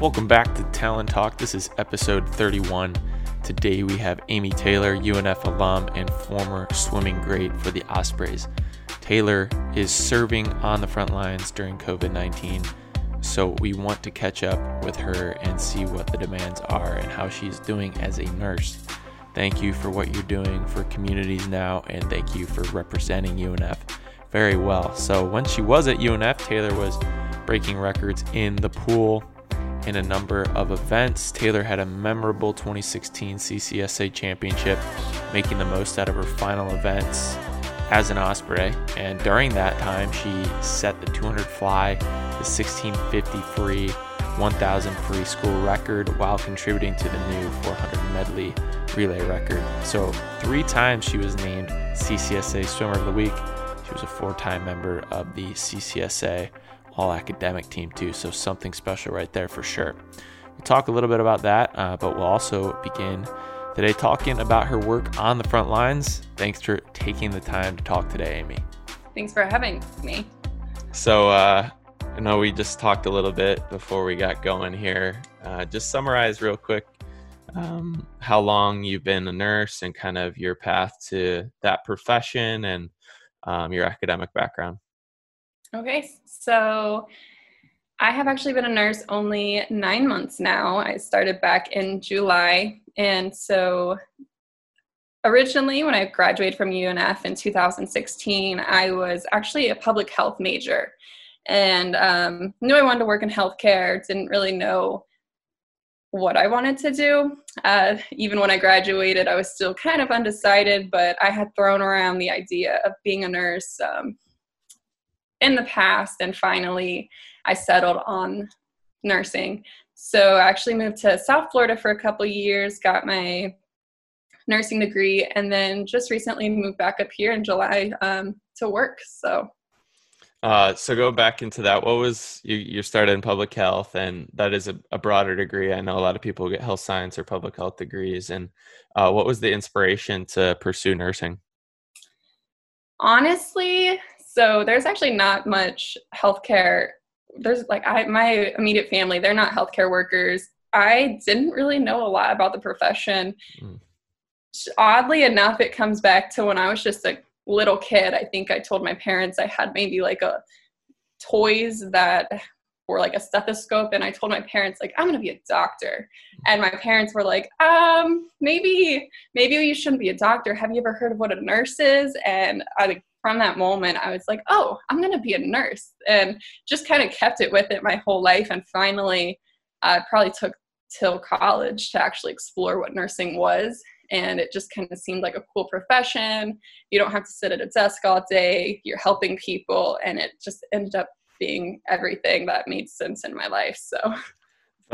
Welcome back to Talent Talk. This is episode 31. Today we have Amy Taylor, UNF alum and former swimming great for the Ospreys. Taylor is serving on the front lines during COVID 19, so we want to catch up with her and see what the demands are and how she's doing as a nurse. Thank you for what you're doing for communities now, and thank you for representing UNF very well. So, when she was at UNF, Taylor was breaking records in the pool in a number of events. Taylor had a memorable 2016 CCSA championship, making the most out of her final events as an Osprey. And during that time, she set the 200 fly, the 1650 free, 1000 free school record while contributing to the new 400 medley relay record. So, three times she was named CCSA Swimmer of the Week. She was a four time member of the CCSA All Academic team, too. So, something special right there for sure. We'll talk a little bit about that, uh, but we'll also begin today talking about her work on the front lines. Thanks for taking the time to talk today, Amy. Thanks for having me. So, uh, I know we just talked a little bit before we got going here. Uh, just summarize real quick um, how long you've been a nurse and kind of your path to that profession and um, your academic background. Okay, so I have actually been a nurse only nine months now. I started back in July. And so originally, when I graduated from UNF in 2016, I was actually a public health major and um, knew I wanted to work in healthcare, didn't really know what I wanted to do. Uh, even when I graduated, I was still kind of undecided, but I had thrown around the idea of being a nurse um, in the past, and finally I settled on nursing. So I actually moved to South Florida for a couple years, got my nursing degree, and then just recently moved back up here in July um, to work. So. Uh, so go back into that. What was you? You started in public health, and that is a, a, broader degree. I know a lot of people get health science or public health degrees. And uh, what was the inspiration to pursue nursing? Honestly, so there's actually not much healthcare there's like I my immediate family, they're not healthcare workers. I didn't really know a lot about the profession. Mm. Oddly enough, it comes back to when I was just a little kid. I think I told my parents I had maybe like a toys that were like a stethoscope and I told my parents like I'm going to be a doctor. And my parents were like, "Um, maybe maybe you shouldn't be a doctor. Have you ever heard of what a nurse is?" And I from that moment, I was like, oh, I'm going to be a nurse. And just kind of kept it with it my whole life. And finally, I uh, probably took till college to actually explore what nursing was. And it just kind of seemed like a cool profession. You don't have to sit at a desk all day, you're helping people. And it just ended up being everything that made sense in my life. So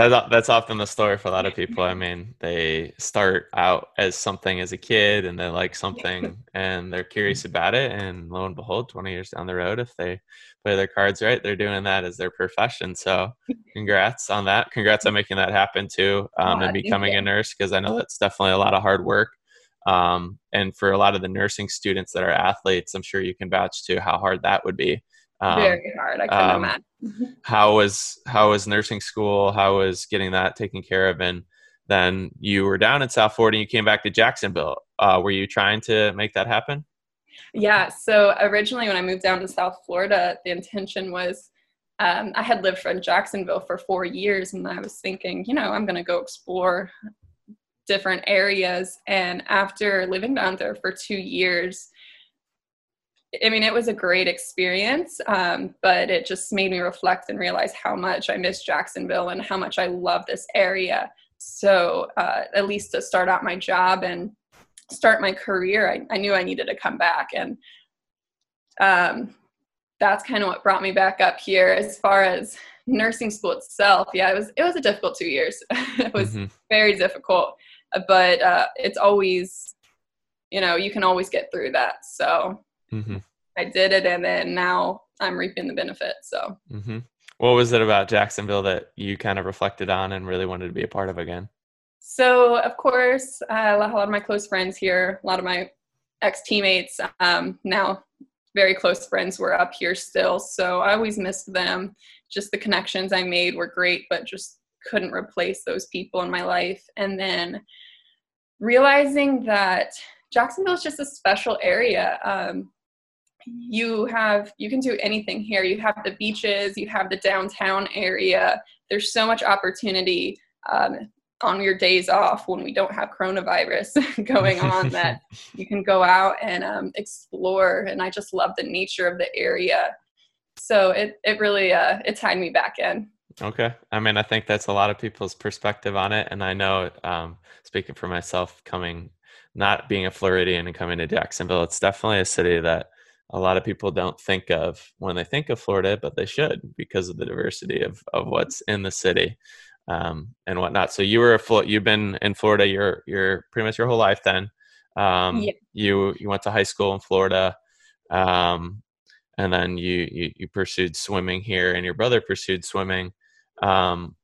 that's often the story for a lot of people. I mean, they start out as something as a kid and they like something and they're curious about it. And lo and behold, 20 years down the road, if they play their cards right, they're doing that as their profession. So congrats on that. Congrats on making that happen too um, and becoming a nurse because I know that's definitely a lot of hard work. Um, and for a lot of the nursing students that are athletes, I'm sure you can vouch to how hard that would be. Um, Very hard. I couldn't um, imagine. how was how was nursing school? How was getting that taken care of? And then you were down in South Florida and you came back to Jacksonville. Uh, were you trying to make that happen? Yeah. So originally, when I moved down to South Florida, the intention was um, I had lived in Jacksonville for four years, and I was thinking, you know, I'm going to go explore different areas. And after living down there for two years, I mean, it was a great experience, um, but it just made me reflect and realize how much I miss Jacksonville and how much I love this area. So, uh, at least to start out my job and start my career, I, I knew I needed to come back. And um, that's kind of what brought me back up here. As far as nursing school itself, yeah, it was it was a difficult two years. it was mm-hmm. very difficult, but uh, it's always, you know, you can always get through that. So Mm-hmm. I did it, and then now I'm reaping the benefits. So, mm-hmm. what was it about Jacksonville that you kind of reflected on and really wanted to be a part of again? So, of course, uh, a lot of my close friends here, a lot of my ex teammates, um, now very close friends, were up here still. So, I always missed them. Just the connections I made were great, but just couldn't replace those people in my life. And then realizing that Jacksonville is just a special area. Um, you have you can do anything here. You have the beaches, you have the downtown area. There's so much opportunity um, on your days off when we don't have coronavirus going on that you can go out and um, explore. And I just love the nature of the area. So it it really uh, it tied me back in. Okay. I mean, I think that's a lot of people's perspective on it. And I know, um, speaking for myself, coming, not being a Floridian and coming to Jacksonville, it's definitely a city that a lot of people don't think of when they think of Florida, but they should because of the diversity of, of what's in the city um, and whatnot. So you were a you've been in Florida your your pretty much your whole life then. Um, yeah. You you went to high school in Florida. Um, and then you, you, you pursued swimming here and your brother pursued swimming um,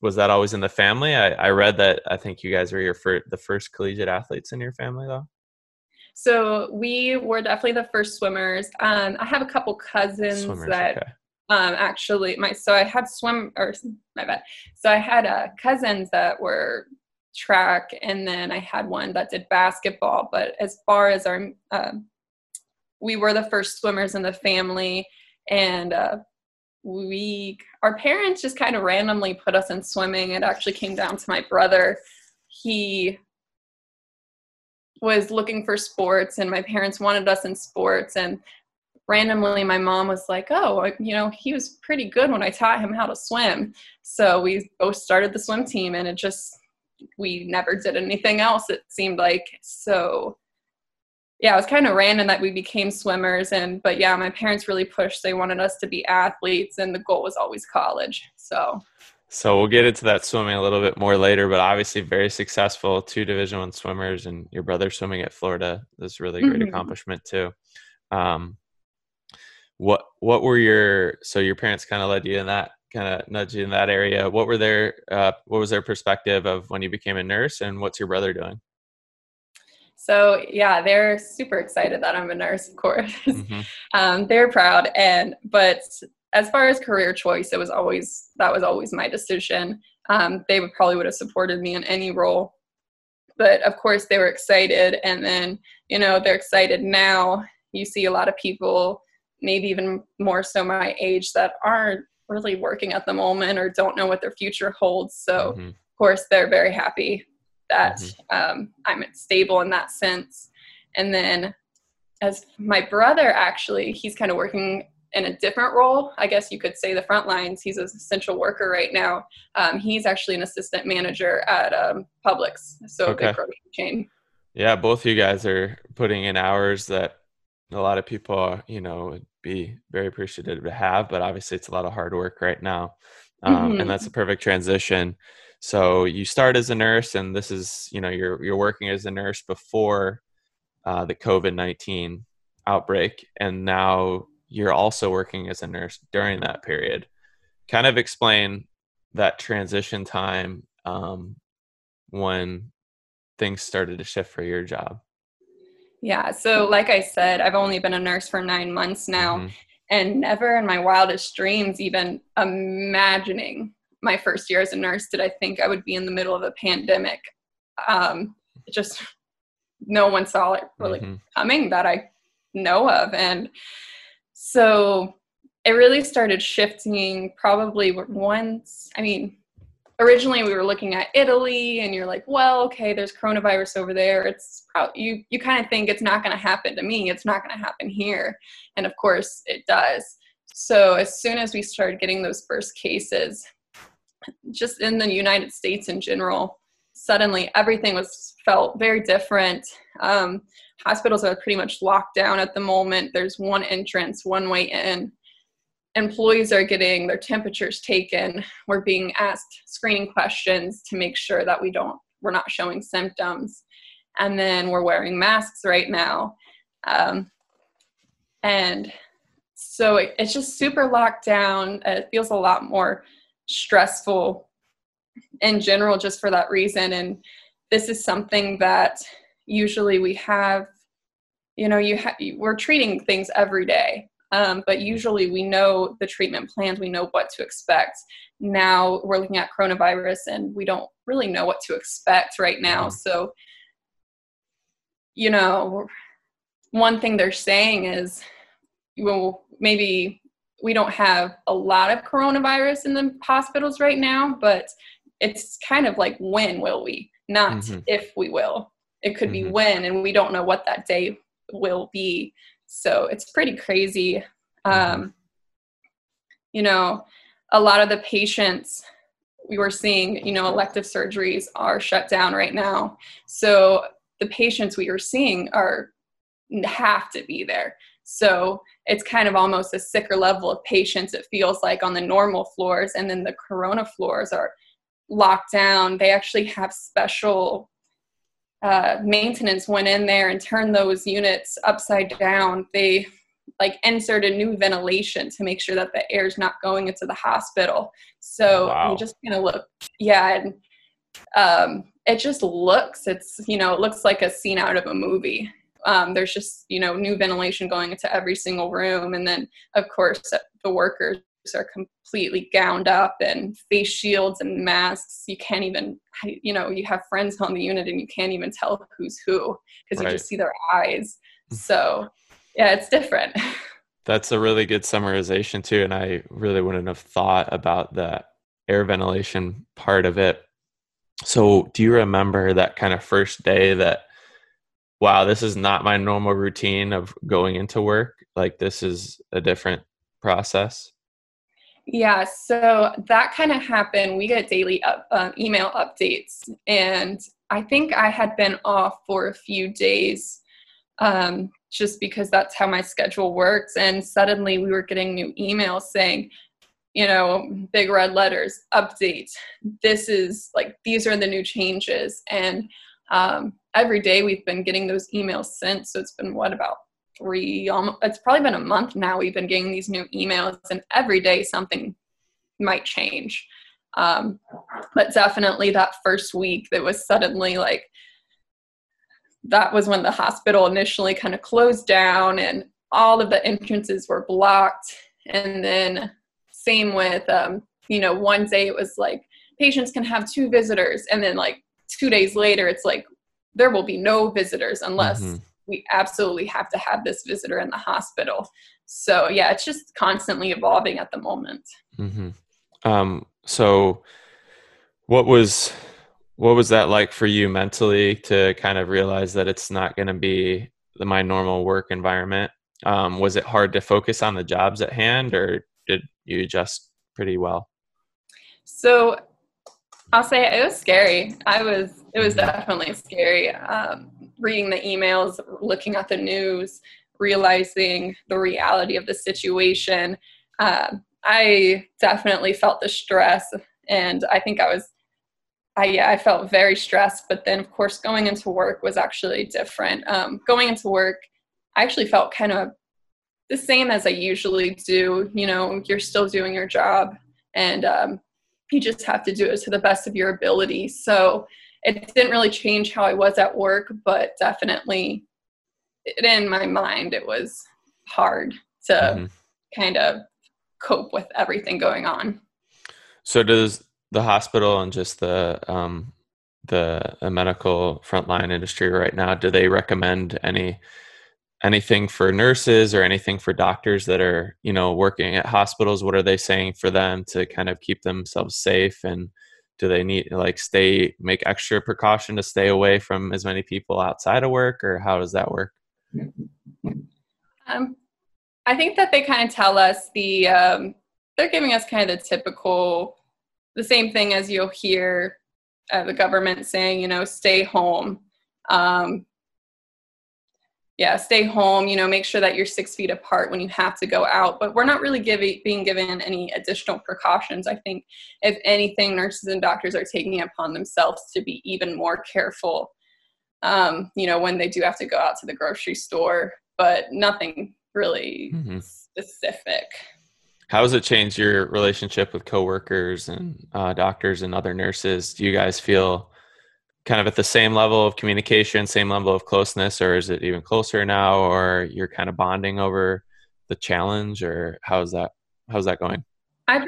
was that always in the family? I, I read that I think you guys were your fir- the first collegiate athletes in your family, though. So we were definitely the first swimmers. Um, I have a couple cousins swimmers, that okay. um, actually my so I had swim or my bad. So I had uh, cousins that were track, and then I had one that did basketball. But as far as our, uh, we were the first swimmers in the family, and uh, we our parents just kind of randomly put us in swimming it actually came down to my brother he was looking for sports and my parents wanted us in sports and randomly my mom was like oh you know he was pretty good when i taught him how to swim so we both started the swim team and it just we never did anything else it seemed like so yeah, it was kind of random that we became swimmers. And, but yeah, my parents really pushed. They wanted us to be athletes, and the goal was always college. So, so we'll get into that swimming a little bit more later, but obviously very successful, two Division One swimmers, and your brother swimming at Florida. That's really great mm-hmm. accomplishment too. Um, what what were your so your parents kind of led you in that kind of nudged you in that area? What were their uh, what was their perspective of when you became a nurse, and what's your brother doing? So yeah, they're super excited that I'm a nurse, of course. Mm-hmm. um, they're proud, and but as far as career choice, it was always that was always my decision. Um, they would probably would have supported me in any role, but of course they were excited, and then you know they're excited now. You see a lot of people, maybe even more so my age, that aren't really working at the moment or don't know what their future holds. So mm-hmm. of course they're very happy that mm-hmm. um, I'm stable in that sense. And then as my brother actually, he's kind of working in a different role. I guess you could say the front lines. He's an essential worker right now. Um, he's actually an assistant manager at um, Publix, so okay. big grocery chain. Yeah, both you guys are putting in hours that a lot of people, are, you know, would be very appreciative to have. But obviously, it's a lot of hard work right now, um, mm-hmm. and that's a perfect transition so you start as a nurse, and this is you know you're you're working as a nurse before uh, the COVID nineteen outbreak, and now you're also working as a nurse during that period. Kind of explain that transition time um, when things started to shift for your job. Yeah. So, like I said, I've only been a nurse for nine months now, mm-hmm. and never in my wildest dreams even imagining my first year as a nurse did I think I would be in the middle of a pandemic. Um, just no one saw it really mm-hmm. coming that I know of. And so it really started shifting probably once. I mean, originally we were looking at Italy and you're like, well, okay, there's coronavirus over there. It's probably, you, you kind of think it's not going to happen to me. It's not going to happen here. And of course it does. So as soon as we started getting those first cases, just in the United States in general, suddenly everything was felt very different. Um, hospitals are pretty much locked down at the moment. There's one entrance, one way in. Employees are getting their temperatures taken. We're being asked screening questions to make sure that we don't we're not showing symptoms. And then we're wearing masks right now. Um, and so it, it's just super locked down. It feels a lot more stressful in general just for that reason and this is something that usually we have you know you ha- we're treating things every day um, but usually we know the treatment plans we know what to expect now we're looking at coronavirus and we don't really know what to expect right now. Mm-hmm. So, you know, one thing they're saying is, well, maybe we don't have a lot of coronavirus in the hospitals right now, but it's kind of like when will we, not mm-hmm. if we will. It could mm-hmm. be when, and we don't know what that day will be. So it's pretty crazy. Mm-hmm. Um, you know, a lot of the patients we were seeing, you know, elective surgeries are shut down right now. So the patients we are seeing are have to be there. So it's kind of almost a sicker level of patients, it feels like, on the normal floors. And then the corona floors are locked down. They actually have special uh, maintenance went in there and turned those units upside down. They like inserted new ventilation to make sure that the air is not going into the hospital. So wow. we just kind of look, yeah, and um, it just looks, it's you know, it looks like a scene out of a movie. Um, there's just you know new ventilation going into every single room, and then of course the workers are completely gowned up and face shields and masks. You can't even, you know, you have friends on the unit and you can't even tell who's who because right. you just see their eyes. Mm-hmm. So yeah, it's different. That's a really good summarization too, and I really wouldn't have thought about the air ventilation part of it. So, do you remember that kind of first day that, wow, this is not my normal routine of going into work? Like, this is a different process? Yeah, so that kind of happened. We get daily up, uh, email updates, and I think I had been off for a few days um, just because that's how my schedule works. And suddenly we were getting new emails saying, you know, big red letters, update. This is like, these are the new changes. And um, every day we've been getting those emails since. So it's been what about three, almost, it's probably been a month now we've been getting these new emails, and every day something might change. Um, but definitely that first week, that was suddenly like, that was when the hospital initially kind of closed down and all of the entrances were blocked. And then, same with, um, you know, one day it was like patients can have two visitors. And then, like, two days later, it's like there will be no visitors unless mm-hmm. We absolutely have to have this visitor in the hospital. So, yeah, it's just constantly evolving at the moment. Mm-hmm. Um, so, what was what was that like for you mentally to kind of realize that it's not going to be the, my normal work environment? Um, was it hard to focus on the jobs at hand, or did you adjust pretty well? So I'll say it was scary. I was. It was mm-hmm. definitely scary. Um, reading the emails, looking at the news, realizing the reality of the situation. Uh, I definitely felt the stress, and I think I was I, yeah, I felt very stressed. But then, of course, going into work was actually different. Um, going into work, I actually felt kind of the same as I usually do. You know, you're still doing your job, and um, you just have to do it to the best of your ability. So it didn't really change how I was at work, but definitely in my mind, it was hard to mm-hmm. kind of cope with everything going on. So does the hospital and just the um, the, the medical frontline industry right now, do they recommend any anything for nurses or anything for doctors that are you know working at hospitals? What are they saying for them to kind of keep themselves safe and do they need like stay make extra precaution to stay away from as many people outside of work or how does that work um, i think that they kind of tell us the um, they're giving us kind of the typical the same thing as you'll hear uh, the government saying, you know, stay home. Um, yeah, stay home, you know, make sure that you're six feet apart when you have to go out. But we're not really giving, being given any additional precautions. I think, if anything, nurses and doctors are taking upon themselves to be even more careful, um, you know, when they do have to go out to the grocery store, but nothing really mm-hmm. specific. How has it changed your relationship with coworkers and uh, doctors and other nurses? Do you guys feel kind of at the same level of communication, same level of closeness, or is it even closer now? Or you're kind of bonding over the challenge, or how's that? How's that going? I've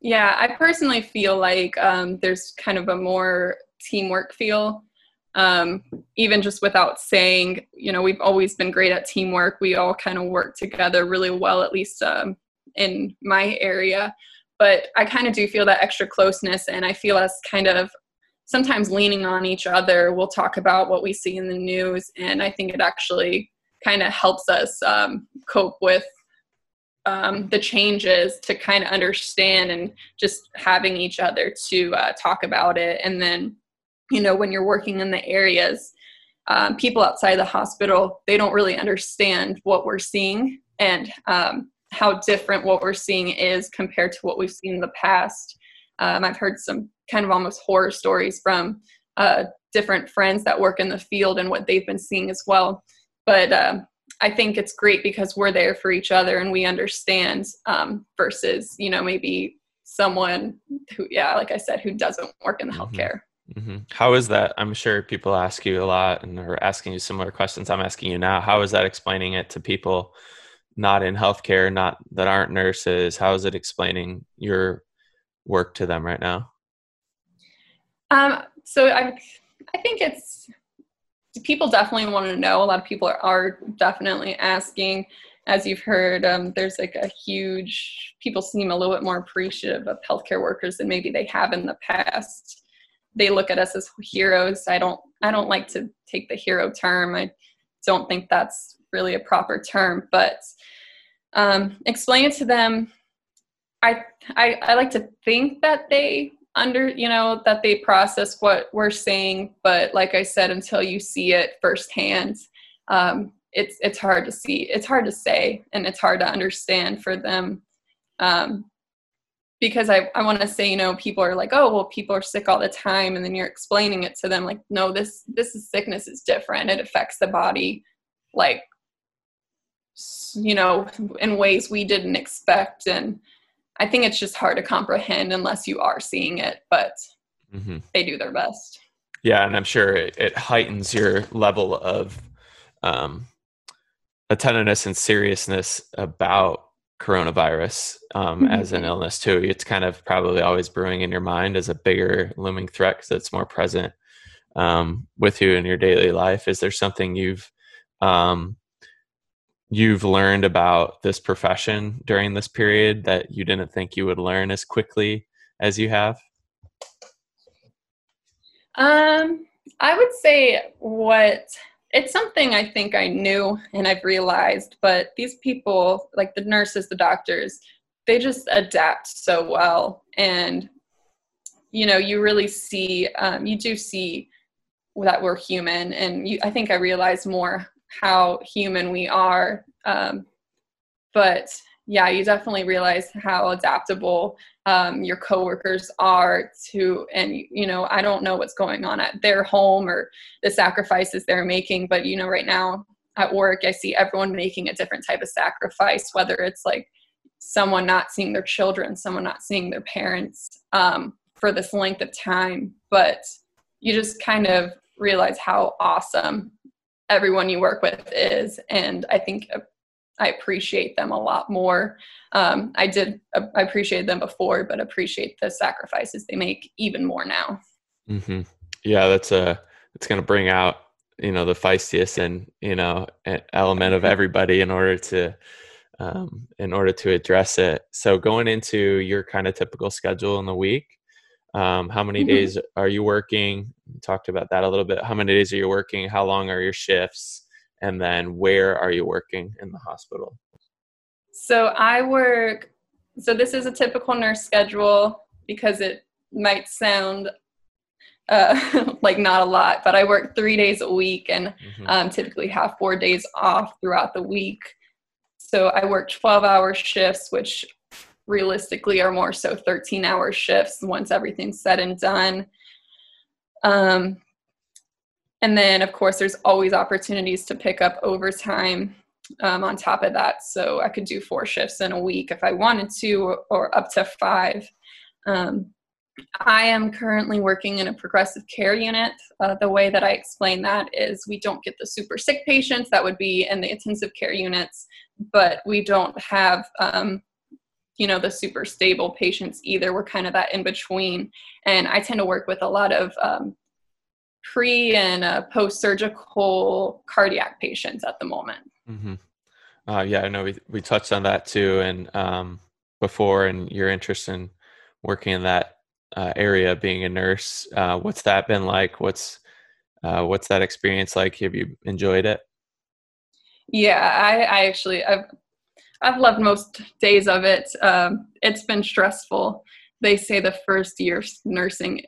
Yeah, I personally feel like um, there's kind of a more teamwork feel. Um, even just without saying, you know, we've always been great at teamwork. We all kind of work together really well, at least um, in my area. But I kind of do feel that extra closeness, and I feel us kind of sometimes leaning on each other. We'll talk about what we see in the news, and I think it actually kind of helps us um, cope with um, the changes to kind of understand and just having each other to uh, talk about it. And then, you know, when you're working in the areas, um, people outside the hospital, they don't really understand what we're seeing and um, how different what we're seeing is compared to what we've seen in the past. Um, I've heard some kind of almost horror stories from uh, different friends that work in the field and what they've been seeing as well. But um, I think it's great because we're there for each other and we understand um, versus, you know, maybe someone who, yeah, like I said, who doesn't work in the mm-hmm. healthcare. Mm-hmm. How is that? I'm sure people ask you a lot and are asking you similar questions I'm asking you now. How is that explaining it to people not in healthcare, not that aren't nurses? How is it explaining your work to them right now? Um, so I, I think it's people definitely want to know. A lot of people are, definitely asking. As you've heard, um, there's like a huge, people seem a little bit more appreciative of healthcare workers than maybe they have in the past. They look at us as heroes. I don't, I don't like to take the hero term. I don't think that's really a proper term, but um, explain it to them. I, I, I like to think that they under you know that they process what we're saying but like i said until you see it firsthand um, it's it's hard to see it's hard to say and it's hard to understand for them. Um, because i, I want to say you know people are like oh well people are sick all the time and then you're explaining it to them like no this this is sickness is different it affects the body like you know in ways we didn't expect and I think it's just hard to comprehend unless you are seeing it, but mm-hmm. they do their best. Yeah, and I'm sure it, it heightens your level of um, attentiveness and seriousness about coronavirus um, mm-hmm. as an illness too. It's kind of probably always brewing in your mind as a bigger looming threat because it's more present um, with you in your daily life. Is there something you've um, you've learned about this profession during this period that you didn't think you would learn as quickly as you have? Um, I would say what it's something I think I knew and I've realized, but these people, like the nurses, the doctors, they just adapt so well. And, you know, you really see, um, you do see that we're human. And you, I think I realized more how human we are. Um, but yeah, you definitely realize how adaptable um, your coworkers are to, and you know, I don't know what's going on at their home or the sacrifices they're making, but you know, right now at work, I see everyone making a different type of sacrifice, whether it's like someone not seeing their children, someone not seeing their parents um, for this length of time. But you just kind of realize how awesome everyone you work with is and i think i appreciate them a lot more. Um, i did uh, i appreciate them before but appreciate the sacrifices they make even more now. Mm-hmm. yeah that's a it's going to bring out you know the feistiest and you know element of everybody in order to um, in order to address it. So going into your kind of typical schedule in the week um, how many mm-hmm. days are you working? We talked about that a little bit. How many days are you working? How long are your shifts? And then where are you working in the hospital? So i work so this is a typical nurse schedule because it might sound uh, like not a lot but i work three days a week and mm-hmm. um, typically have four days off throughout the week. So i work 12 hour shifts which realistically are more so 13 hour shifts once everything's said and done. Um, and then, of course, there's always opportunities to pick up overtime um, on top of that. So I could do four shifts in a week if I wanted to, or up to five. Um, I am currently working in a progressive care unit. Uh, the way that I explain that is we don't get the super sick patients that would be in the intensive care units, but we don't have um, you know the super stable patients either. We're kind of that in between. And i tend to work with a lot of um, pre and uh, post surgical cardiac patients at the moment. Mm-hmm. uh, yeah i know we, we touched on that too and um, before and your interest in working in that uh, area being a nurse. Uh, what's that been like? What's uh, what's that experience like? Have you enjoyed it? Yeah i, I actually I've, I've loved most days of it. Um, it's been stressful. They say the first year nursing,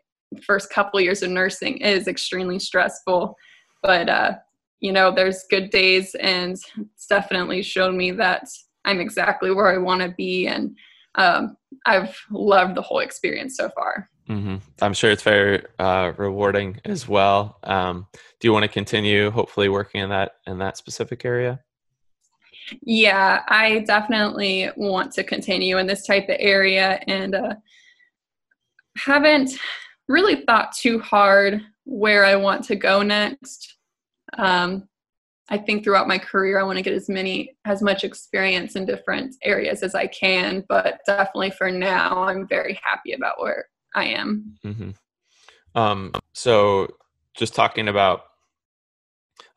first couple years of nursing is extremely stressful, but uh, you know, there's good days, and it's definitely shown me that I'm exactly where I want to be, and um, I've loved the whole experience so far. Mm-hmm. I'm sure it's very uh, rewarding as well. Um, do you want to continue, hopefully, working in that in that specific area? Yeah, I definitely want to continue in this type of area and uh, haven't really thought too hard where I want to go next. Um, I think throughout my career, I want to get as many, as much experience in different areas as I can. But definitely for now, I'm very happy about where I am. Mm-hmm. Um, so, just talking about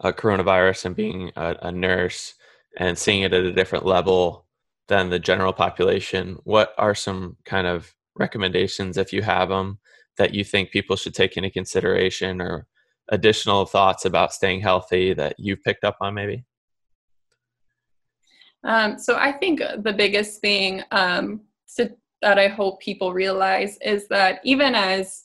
uh, coronavirus and being a, a nurse, and seeing it at a different level than the general population, what are some kind of recommendations, if you have them, that you think people should take into consideration or additional thoughts about staying healthy that you've picked up on maybe? Um, so I think the biggest thing um, to, that I hope people realize is that even as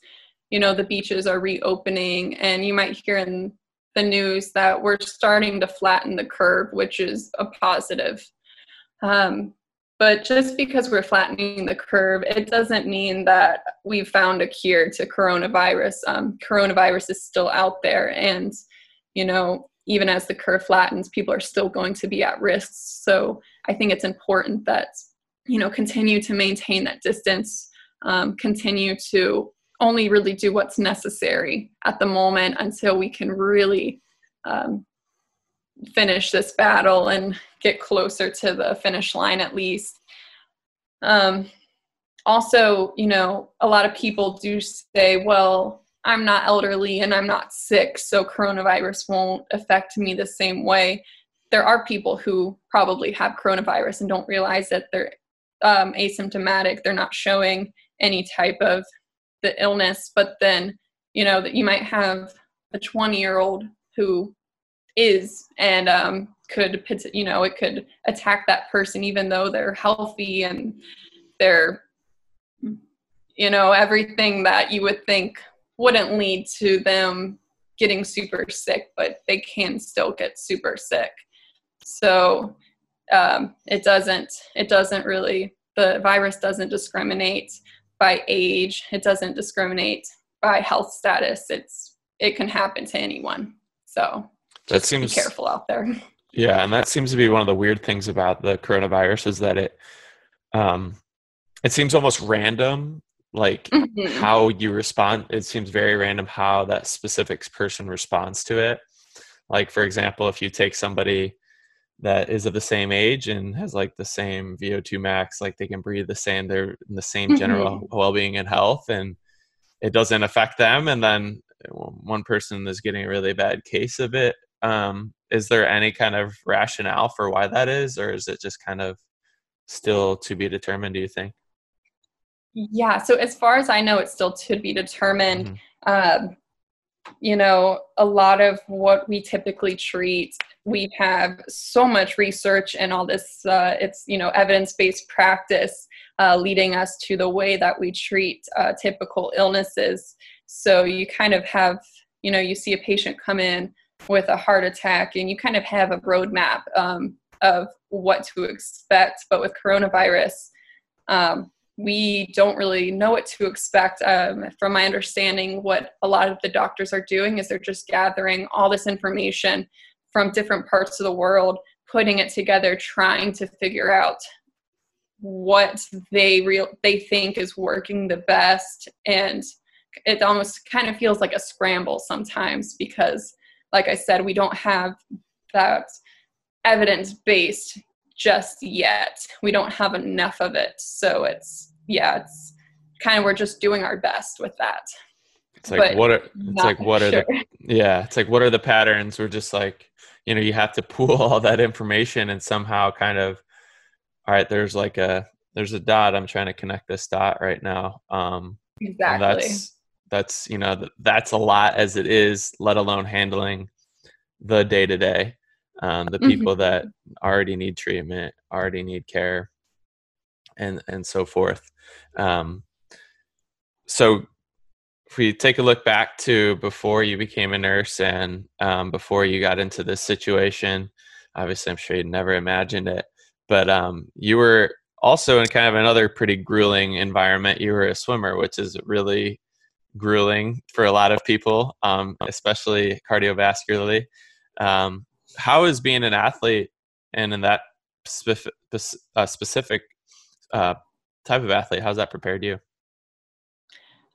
you know the beaches are reopening, and you might hear in the news that we're starting to flatten the curve, which is a positive. Um, but just because we're flattening the curve, it doesn't mean that we've found a cure to coronavirus. Um, coronavirus is still out there, and you know, even as the curve flattens, people are still going to be at risk. So I think it's important that you know continue to maintain that distance, um, continue to only really do what's necessary at the moment until we can really um, finish this battle and get closer to the finish line at least. Um, also, you know, a lot of people do say, well, I'm not elderly and I'm not sick, so coronavirus won't affect me the same way. There are people who probably have coronavirus and don't realize that they're um, asymptomatic, they're not showing any type of the illness, but then you know that you might have a 20 year old who is and um, could you know it could attack that person even though they're healthy and they're you know everything that you would think wouldn't lead to them getting super sick but they can still get super sick. So um, it doesn't it doesn't really the virus doesn't discriminate by age. It doesn't discriminate by health status. It's it can happen to anyone. So that seems careful out there. Yeah, and that seems to be one of the weird things about the coronavirus is that it um it seems almost random like mm-hmm. how you respond it seems very random how that specific person responds to it like for example if you take somebody that is of the same age and has like the same VO2 max, like they can breathe the same, they're in the same general mm-hmm. well-being and health, and it doesn't affect them. And then one person is getting a really bad case of it. Um, is there any kind of rationale for why that is, or is it just kind of still to be determined? Do you think? Yeah. So as far as I know, it's still to be determined. Mm-hmm. Um, you know, a lot of what we typically treat, we have so much research and all this, uh, it's, you know, evidence based practice uh, leading us to the way that we treat uh, typical illnesses. So you kind of have, you know, you see a patient come in with a heart attack and you kind of have a roadmap um, of what to expect. But with coronavirus, um, we don't really know what to expect. Um, from my understanding, what a lot of the doctors are doing is they're just gathering all this information from different parts of the world, putting it together, trying to figure out what they real they think is working the best and it almost kind of feels like a scramble sometimes because like i said we don't have that evidence based just yet. We don't have enough of it. So it's, yeah, it's kind of, we're just doing our best with that. It's like, what are, it's like, what sure. are the, yeah, it's like, what are the patterns? We're just like, you know, you have to pool all that information and somehow kind of, all right, there's like a, there's a dot. I'm trying to connect this dot right now. Um, exactly. That's, that's, you know, that's a lot as it is, let alone handling the day to day um, the people mm-hmm. that already need treatment, already need care, and and so forth. Um, so, if we take a look back to before you became a nurse and um, before you got into this situation, obviously, I'm sure you never imagined it, but um, you were also in kind of another pretty grueling environment. You were a swimmer, which is really grueling for a lot of people, um, especially cardiovascularly. Um, how is being an athlete and in that specific, uh, specific uh, type of athlete, how's that prepared you?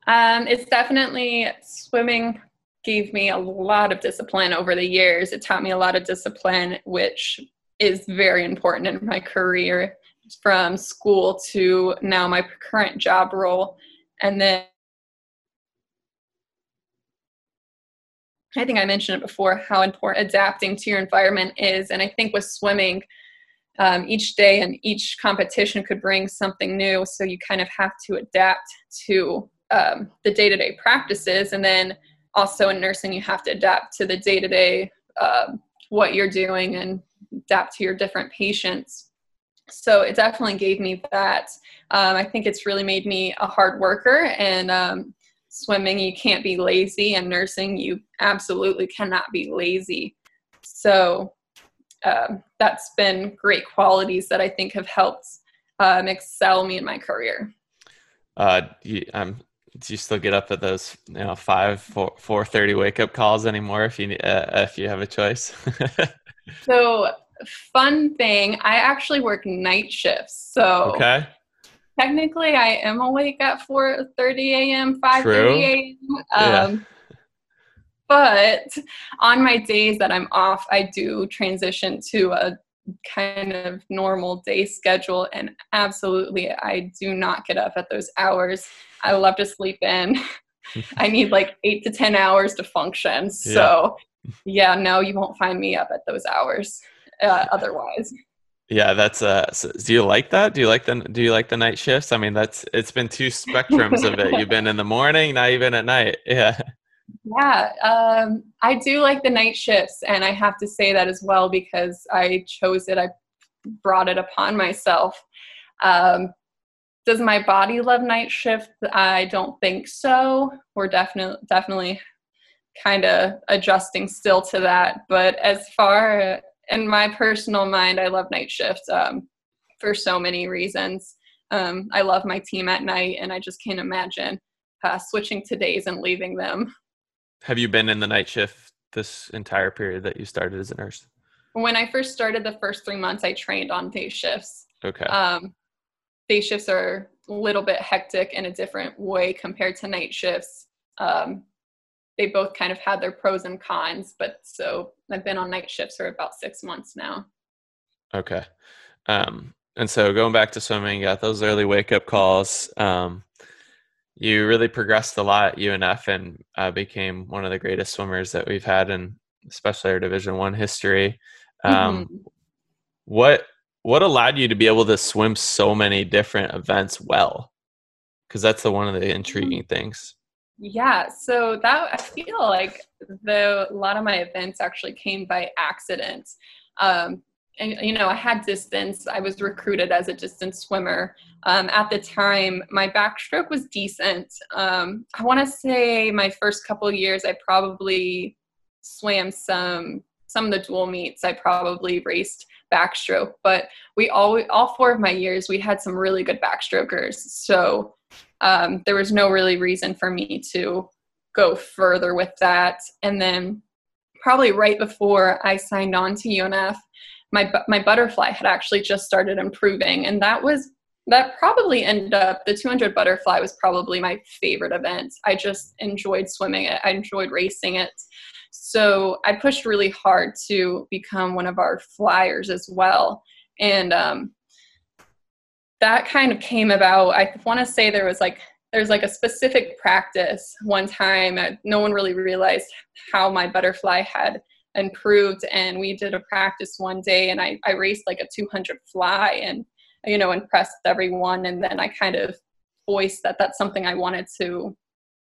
Um, it's definitely swimming gave me a lot of discipline over the years. It taught me a lot of discipline, which is very important in my career from school to now my current job role. And then I think I mentioned it before how important adapting to your environment is. And I think with swimming, um, each day and each competition could bring something new. So you kind of have to adapt to um, the day to day practices. And then also in nursing, you have to adapt to the day to day what you're doing and adapt to your different patients. So it definitely gave me that. Um, I think it's really made me a hard worker and um, swimming you can't be lazy and nursing you absolutely cannot be lazy. So um, that's been great qualities that i think have helped um, excel me in my career. Uh, you, um, do you still get up at those you know five four four thirty wake up calls anymore if you uh, if you have a choice? So fun thing i actually work night shifts so okay technically I am awake at 4:30 a.m., 5:30 a.m. Um, yeah. But on my days that I'm off, I do transition to a kind of normal day schedule, and absolutely, I do not get up at those hours. I love to sleep in. I need like eight to ten hours to function. So, yeah, yeah no, you won't find me up at those hours. Uh, otherwise. Yeah, that's uh. So do you like that? Do you like the Do you like the night shifts? I mean, that's it's been two spectrums of it. You've been in the morning, now you've been at night. Yeah. Yeah, um, I do like the night shifts, and I have to say that as well because I chose it. I brought it upon myself. Um, does my body love night shift? I don't think so. We're definitely definitely kind of adjusting still to that. But as far in my personal mind, I love night shifts um, for so many reasons. Um, I love my team at night, and I just can't imagine uh, switching to days and leaving them. Have you been in the night shift this entire period that you started as a nurse? When I first started, the first three months, I trained on day shifts. Okay. Um, day shifts are a little bit hectic in a different way compared to night shifts. Um, they both kind of had their pros and cons. But so I've been on night shifts for about six months now. Okay. Um, and so going back to swimming, you got those early wake up calls. Um, you really progressed a lot at UNF and uh, became one of the greatest swimmers that we've had in especially our Division One history. Um, mm-hmm. What what allowed you to be able to swim so many different events well? Because that's the one of the intriguing mm-hmm. things. Yeah, so that I feel like the a lot of my events actually came by accident. Um, and you know, I had distance. I was recruited as a distance swimmer. Um, at the time, my backstroke was decent. Um, I want to say my first couple years, I probably swam some some of the dual meets. I probably raced backstroke, but we all all four of my years, we had some really good backstrokers. So um, there was no really reason for me to go further with that. And then probably right before I signed on to UNF, my my butterfly had actually just started improving, and that was that probably ended up the 200 butterfly was probably my favorite event. I just enjoyed swimming it. I enjoyed racing it. So I pushed really hard to become one of our flyers as well. and um, that kind of came about. I want to say there was like there's like a specific practice one time. No one really realized how my butterfly had improved, and we did a practice one day, and I I raced like a 200 fly, and you know impressed everyone, and then I kind of voiced that that's something I wanted to,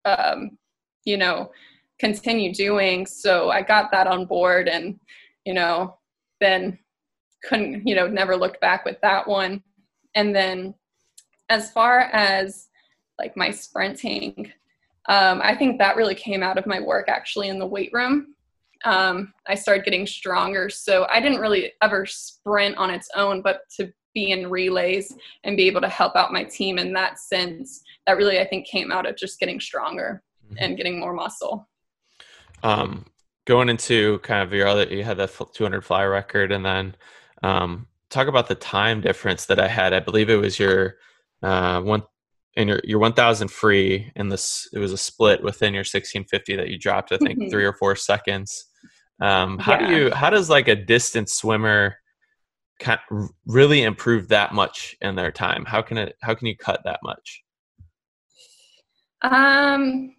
um, you know, continue doing. So I got that on board, and you know, then couldn't you know never looked back with that one and then as far as like my sprinting um, i think that really came out of my work actually in the weight room. Um, i started getting stronger. So i didn't really ever sprint on its own but to be in relays and be able to help out my team in that sense that really i think came out of just getting stronger mm-hmm. and getting more muscle. Um, going into kind of your other you had that 200 fly record and then um, talk about the time difference that I had. I believe it was your uh, one in your your 1000 free and this it was a split within your 1650 that you dropped i think mm-hmm. three or four seconds um, how yeah. do you how does like a distance swimmer kind of really improve that much in their time how can it how can you cut that much um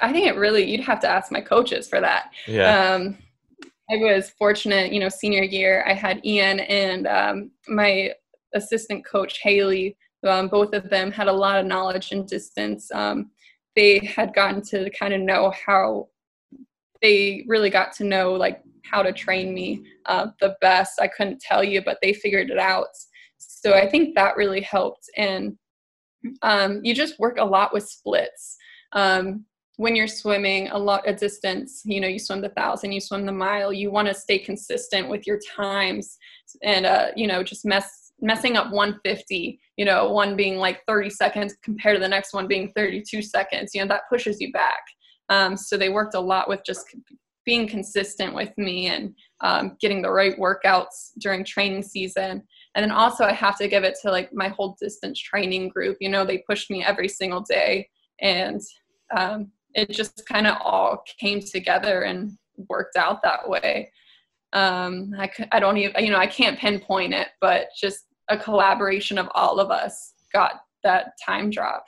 i think it really you'd have to ask my coaches for that yeah um I was fortunate, you know, senior year, I had Ian and um, my assistant coach, Haley. Um, both of them had a lot of knowledge and distance. Um, they had gotten to kind of know how they really got to know like how to train me uh, the best. I couldn't tell you, but they figured it out. So I think that really helped. And um, you just work a lot with splits. Um, when you're swimming a lot of distance, you know, you swim the thousand, you swim the mile, you want to stay consistent with your times and, uh, you know, just mess, messing up 150, you know, one being like 30 seconds compared to the next one being 32 seconds, you know, that pushes you back. Um, so they worked a lot with just being consistent with me and um, getting the right workouts during training season. And then also I have to give it to like my whole distance training group, you know, they pushed me every single day and um, it just kind of all came together and worked out that way. Um, I, I don't even, you know, I can't pinpoint it, but just a collaboration of all of us got that time drop.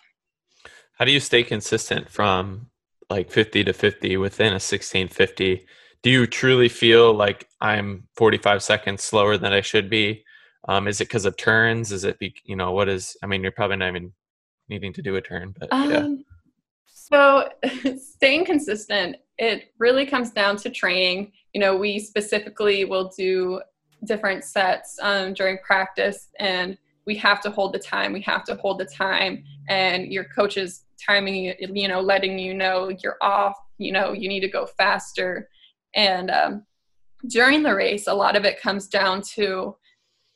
How do you stay consistent from like 50 to 50 within a 1650? Do you truly feel like I'm 45 seconds slower than I should be? Um, is it because of turns? Is it, be, you know, what is, I mean, you're probably not even needing to do a turn, but um, yeah. So, staying consistent, it really comes down to training. You know, we specifically will do different sets um, during practice, and we have to hold the time. We have to hold the time, and your coach is timing you, you know, letting you know you're off, you know, you need to go faster. And um, during the race, a lot of it comes down to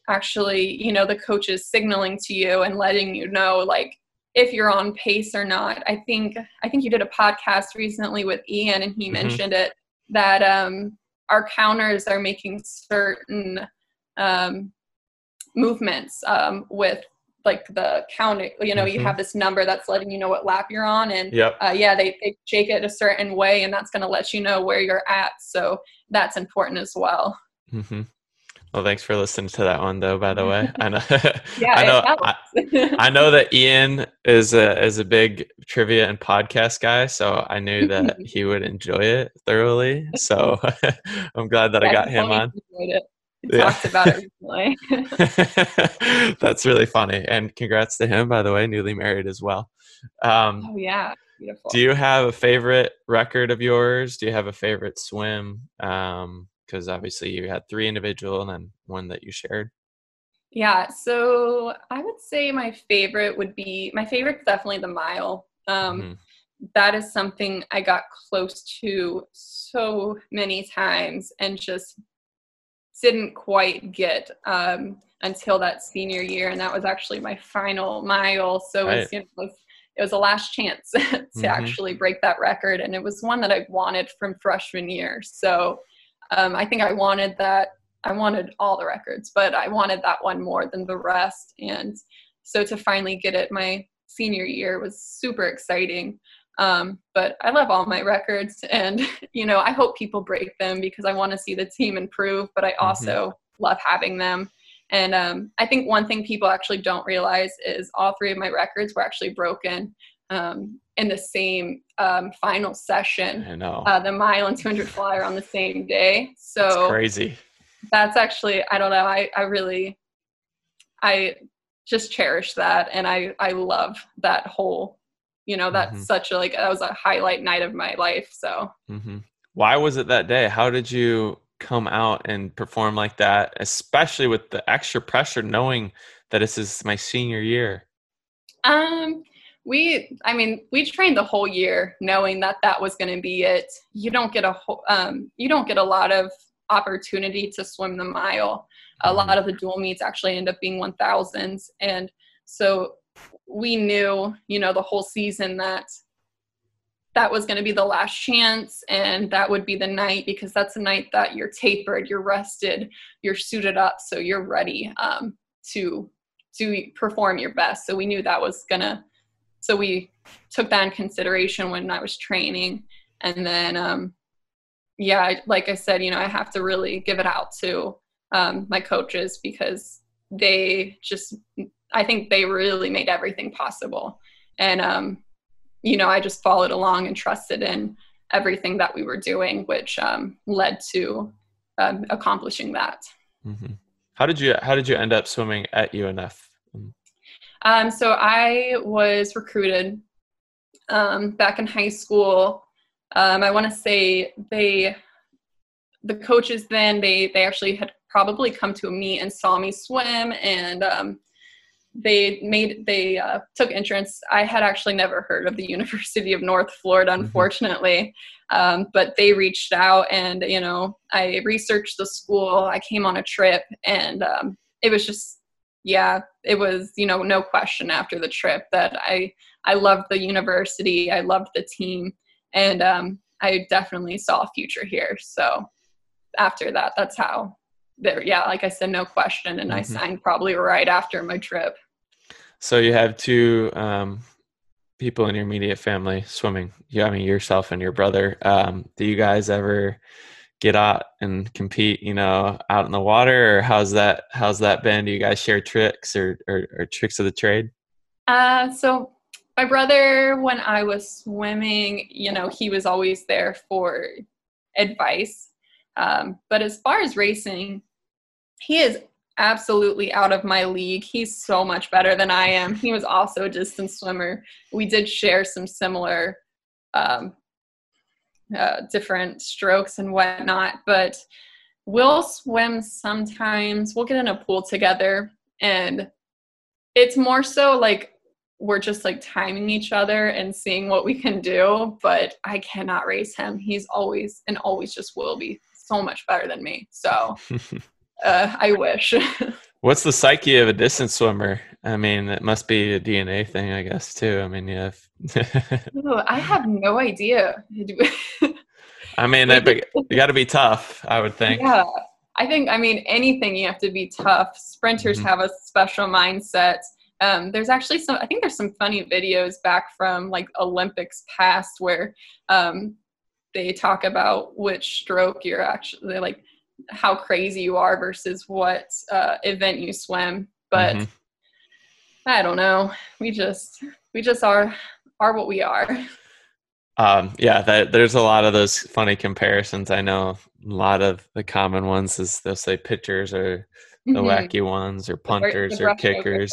actually, you know, the coaches signaling to you and letting you know, like, if you're on pace or not. I think I think you did a podcast recently with Ian and he mm-hmm. mentioned it that um, our counters are making certain um, movements um, with like the count you know mm-hmm. you have this number that's letting you know what lap you're on and yep. uh, yeah they, they shake it a certain way and that's going to let you know where you're at so that's important as well mm-hmm. Well, thanks for listening to that one, though. By the way, I know, yeah, I know, I, I, know that Ian is a is a big trivia and podcast guy, so I knew that he would enjoy it thoroughly. So I'm glad that yeah, I got him on. Yeah. Talked about it recently. That's really funny, and congrats to him, by the way, newly married as well. Um, oh yeah, beautiful. Do you have a favorite record of yours? Do you have a favorite swim? Um, because obviously you had three individual and then one that you shared. Yeah, so I would say my favorite would be my favorite definitely the mile. Um, mm-hmm. that is something I got close to so many times and just didn't quite get um, until that senior year, and that was actually my final mile. So right. it, was, you know, it was a last chance to mm-hmm. actually break that record, and it was one that I wanted from freshman year. So um, I think I wanted that. I wanted all the records, but I wanted that one more than the rest. And so to finally get it my senior year was super exciting. Um, but I love all my records, and you know I hope people break them because I want to see the team improve. But I mm-hmm. also mm-hmm. love having them. And um, I think one thing people actually don't realize is all three of my records were actually broken um, in the same um, final session. I know. Uh, the mile and 200 flyer on the same day. So That's crazy. That's actually, I don't know. I, I really, I just cherish that. And I, I love that whole, you know, that's mm-hmm. such a, like, that was a highlight night of my life. So, mm-hmm. why was it that day? How did you come out and perform like that, especially with the extra pressure knowing that this is my senior year? Um, we, I mean, we trained the whole year knowing that that was going to be it. You don't get a whole, um, you don't get a lot of opportunity to swim the mile. A mm-hmm. lot of the dual meets actually end up being 1000s. And so we knew, you know, the whole season that that was going to be the last chance and that would be the night because that's the night that you're tapered you're rested you're suited up so you're ready um, to to perform your best so we knew that was gonna so we took that in consideration when i was training and then um, yeah like i said you know i have to really give it out to um, my coaches because they just i think they really made everything possible and um, you know, I just followed along and trusted in everything that we were doing, which um, led to um, accomplishing that. Mm-hmm. How did you How did you end up swimming at UNF? Um, so I was recruited um, back in high school. Um, I want to say they, the coaches then they they actually had probably come to a meet and saw me swim and um, they made they uh, took entrance i had actually never heard of the university of north florida mm-hmm. unfortunately mm-hmm. um, but they reached out and you know i researched the school i came on a trip and um, it was just yeah it was you know no question after the trip that i i loved the university i loved the team and um, i definitely saw a future here. So after that that's how there yeah like i said no question and mm-hmm. i signed probably right after my trip. So you have two um, people in your immediate family swimming yeah i mean yourself and your brother. Um, do you guys ever get out and compete you know out in the water or how's that how's that been do you guys share tricks or, or, or tricks of the trade uh, so my brother when i was swimming you know he was always there for advice um, but as far as racing he is absolutely out of my league. He's so much better than I am. He was also a distance swimmer. We did share some similar um, uh, different strokes and whatnot, but we'll swim sometimes. We'll get in a pool together, and it's more so like we're just like timing each other and seeing what we can do. But I cannot race him. He's always and always just will be so much better than me. So uh, I wish. What's the psyche of a distance swimmer? I mean, it must be a DNA thing, I guess, too. I mean, yeah. oh, I have no idea. I mean, you got to be tough, I would think. Yeah. I think, I mean, anything you have to be tough. Sprinters mm-hmm. have a special mindset. Um, there's actually some, I think there's some funny videos back from like Olympics past where um, they talk about which stroke you're actually like how crazy you are versus what uh, event you swim. But mm-hmm. I don't know. We just we just are are what we are. Um, yeah, that, there's a lot of those funny comparisons. I know a lot of the common ones is they'll say pitchers or the mm-hmm. wacky ones or punters or kickers.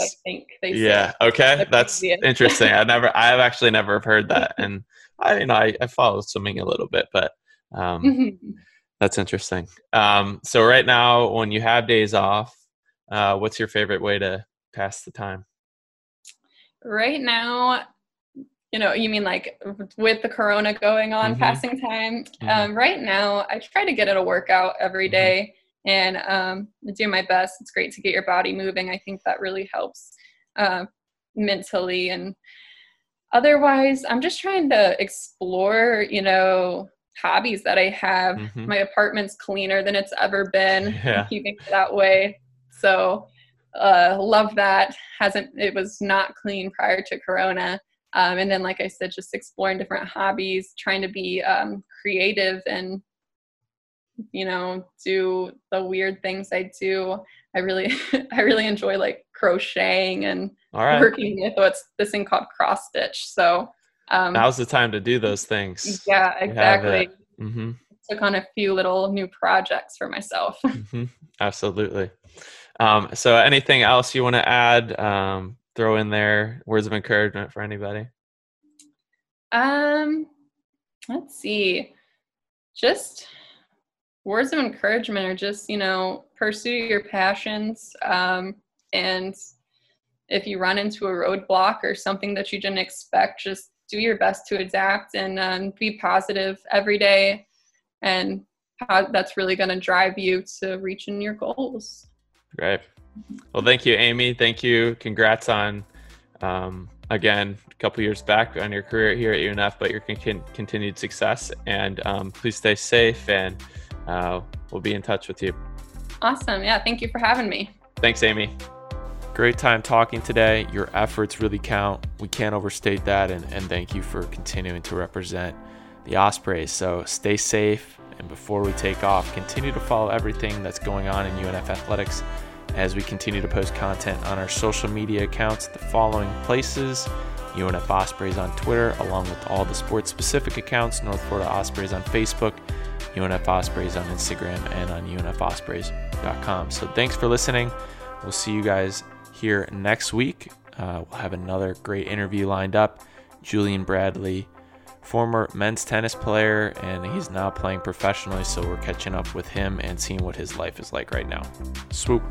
yeah. Okay. That's interesting. I never, I've actually never heard that. And I, you know, I, I follow swimming a little bit, but, um, mm-hmm. That's interesting. Um, so right now, when you have days off, uh, what's your favorite way to pass the time? Right now, you know, you mean like with the corona going on, mm-hmm. passing time. Mm-hmm. Um, right now, I try to get in a workout every day mm-hmm. and um, do my best. It's great to get your body moving. I think that really helps uh, mentally and otherwise i'm just trying to explore you know hobbies that I have. Mm-hmm. My apartment's cleaner than it's ever been. Yeah. keeping it that way. So uh, love that. Hasn't it was not clean prior to Corona. Um, and then, like I said, just exploring different hobbies, trying to be um, creative and you know, do the weird things I do. I really, I really enjoy like crocheting and right. working with what's this thing called cross stitch. So um, now's the time to do those things. Yeah, exactly. Mm-hmm. Took on a few little new projects for myself. mm-hmm. Absolutely. Um, so, anything else you want to add? Um, throw in there words of encouragement for anybody. Um, let's see. Just words of encouragement are just you know pursue your passions um, and if you run into a roadblock or something that you didn't expect just do your best to adapt and um, be positive every day and that's really going to drive you to reaching your goals great well thank you amy thank you congrats on um, again a couple years back on your career here at unf but your con- continued success and um, please stay safe and uh, we'll be in touch with you awesome yeah thank you for having me thanks amy Great time talking today. Your efforts really count. We can't overstate that. And, and thank you for continuing to represent the Ospreys. So stay safe. And before we take off, continue to follow everything that's going on in UNF athletics as we continue to post content on our social media accounts, the following places UNF Ospreys on Twitter, along with all the sports specific accounts, North Florida Ospreys on Facebook, UNF Ospreys on Instagram, and on UNFOspreys.com. So thanks for listening. We'll see you guys here next week. Uh, we'll have another great interview lined up. Julian Bradley, former men's tennis player, and he's now playing professionally. So we're catching up with him and seeing what his life is like right now. Swoop.